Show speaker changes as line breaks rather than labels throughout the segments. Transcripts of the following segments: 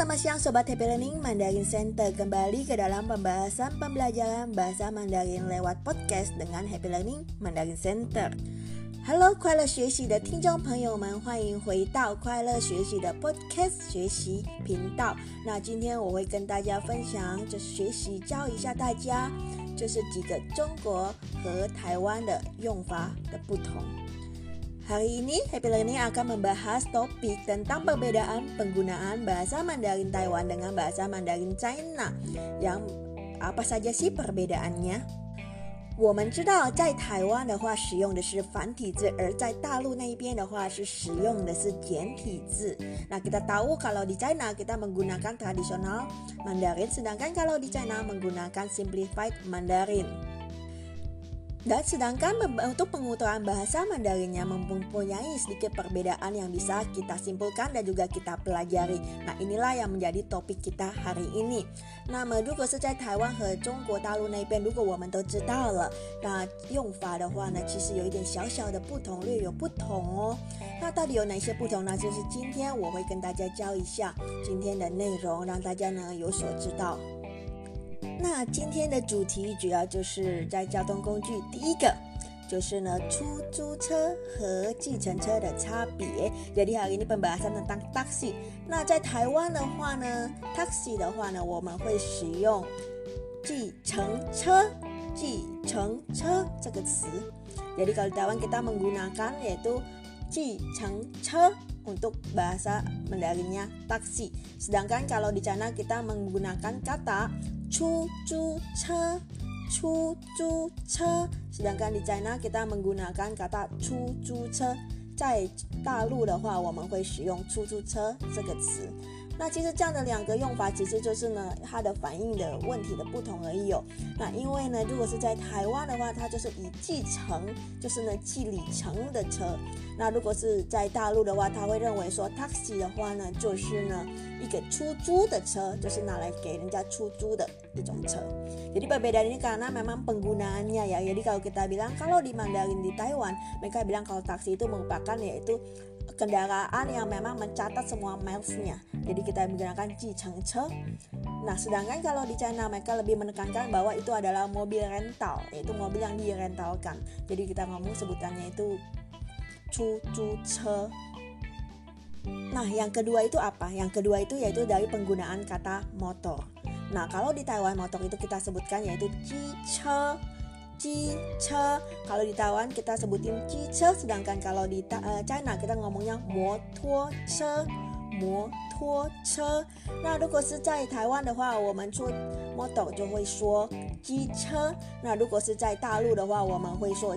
selamat siang Sobat Happy Learning Mandarin Center Kembali ke dalam pembahasan pembelajaran bahasa Mandarin lewat podcast dengan Happy Learning Mandarin Center Hello，快乐学习的听众朋友们，欢迎回到快乐学习的 Podcast 学习频道。那今天我会跟大家分享，就是学习教一下大家，就是几个中国和台湾的用法的不同。 Hari ini Happy Learning akan membahas topik tentang perbedaan penggunaan bahasa Mandarin Taiwan dengan bahasa Mandarin China. Yang apa saja sih perbedaannya? 我们知道，在台湾的话使用的是繁体字，而在大陆那一边的话是使用的是简体字。Nah kita tahu kalau di China kita menggunakan tradisional Mandarin, sedangkan kalau di China menggunakan simplified Mandarin. Dan sedangkan untuk pengutaran bahasa Mandarinnya mempunyai sedikit perbedaan yang bisa kita simpulkan dan juga kita pelajari. Nah inilah yang menjadi topik kita hari ini. 那么如果是在台湾和中国大陆那边，如果我们都知道了，那用法的话呢，其实有一点小小的不同，略有不同哦。那到底有哪些不同呢？就是今天我会跟大家教一下今天的内容，让大家呢有所知道。 那今天的主题主要就是在交通工具，第一个就是呢出租车和计程车的差别。Jadi hari ini pembahasan tentang taksi。那在台湾的话呢，taxi 的话呢，我们会使用计程车、计程车这个词。Jadi kalau di Taiwan kita menggunakan yaitu 计程车 untuk bahasa Mandarinnya taksi. Sedangkan kalau di China kita menggunakan kata 出租车，出租车。Sedangkan di China kita menggunakan kata 出租车。在大陆的话，我们会使用出租车这个词。那其实这样的两个用法，其实就是呢，它的反应的问题的不同而已哦。那因为呢，如果是在台湾的话，它就是以计程，就是呢计里程的车。那如果是在大陆的话，他会认为说 taxi 的话呢，就是呢一个出租的车，就是拿来给人家出租的一种车。Jadi perbedaan ini karena memang penggunaannya ya. Jadi kalau kita bilang kalau di Mandarin di Taiwan, mereka bilang kalau taksi itu merupakan yaitu kendaraan yang memang mencatat semua milesnya. Jadi kita menggunakan Chengche. Nah, sedangkan kalau di China mereka lebih menekankan bahwa itu adalah mobil rental, yaitu mobil yang direntalkan. Jadi kita ngomong sebutannya itu chu chu che. Nah, yang kedua itu apa? Yang kedua itu yaitu dari penggunaan kata motor. Nah, kalau di Taiwan motor itu kita sebutkan yaitu ji che 机车 kalau di Taiwan kita sebutin 机车 sedangkan kalau di uh, China kita ngomongnya 摩托车摩托车那如果是在台湾的话我们说 model 就会说机车那如果是在大陆的话我们会说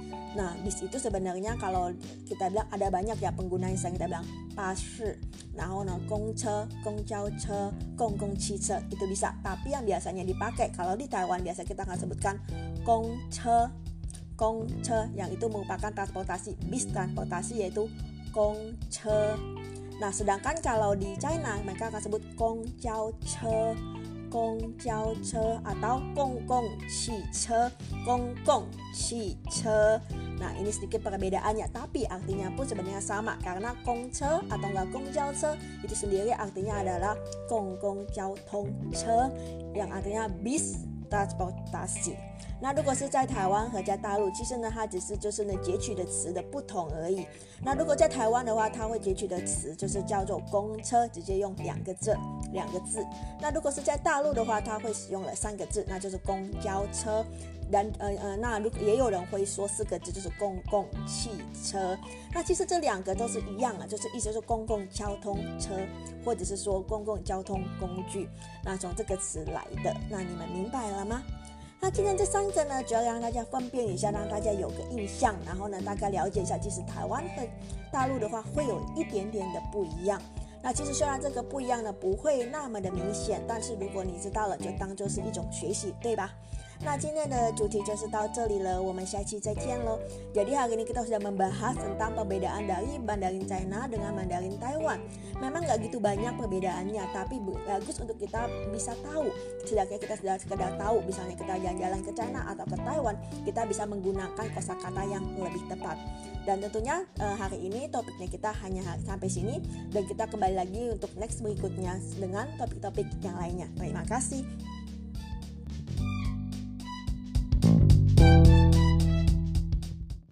Nah bis itu sebenarnya kalau kita bilang ada banyak ya pengguna yang kita bilang pasir, nah no gongce, gongjauce, gonggongcice itu bisa. Tapi yang biasanya dipakai kalau di Taiwan biasa kita akan sebutkan gongce, gongce yang itu merupakan transportasi bis transportasi yaitu gongce. Nah, sedangkan kalau di China mereka akan sebut gong gong jiao che atau. Nah, ini sedikit perbedaannya, tapi artinya pun sebenarnya sama karena gong che atau enggak gong jiao che itu sendiri artinya adalah gong gong jiao tong che yang artinya bis 那如果是在台湾和在大陆，其实呢，它只是就是呢截取的词的不同而已。那如果在台湾的话，它会截取的词就是叫做公车，直接用两个字，两个字。那如果是在大陆的话，它会使用了三个字，那就是公交车。然呃呃，那如也有人会说四个字，就是公共汽车。那其实这两个都是一样啊，就是意思是公共交通车，或者是说公共交通工具。那从这个词来的，那你们明白了吗？那今天这三个呢，主要让大家分辨一下，让大家有个印象，然后呢，大概了解一下，其实台湾和大陆的话会有一点点的不一样。那其实虽然这个不一样呢不会那么的明显，但是如果你知道了，就当做是一种学习，对吧？那今天的主题就是到这里了，我们下期再见喽。Jadi hari ini kita sudah membahas tentang perbedaan dari Mandarin China dengan Mandarin Taiwan. Memang nggak gitu banyak perbedaannya, tapi bagus untuk kita bisa tahu. Setidaknya kita sudah sekedar tahu, misalnya kita jalan-jalan ke China atau ke Taiwan, kita bisa menggunakan kosakata yang lebih tepat. Dan tentunya uh, hari ini topiknya kita hanya sampai sini dan kita kembali lagi untuk next berikutnya dengan topik-topik yang lainnya. Terima kasih.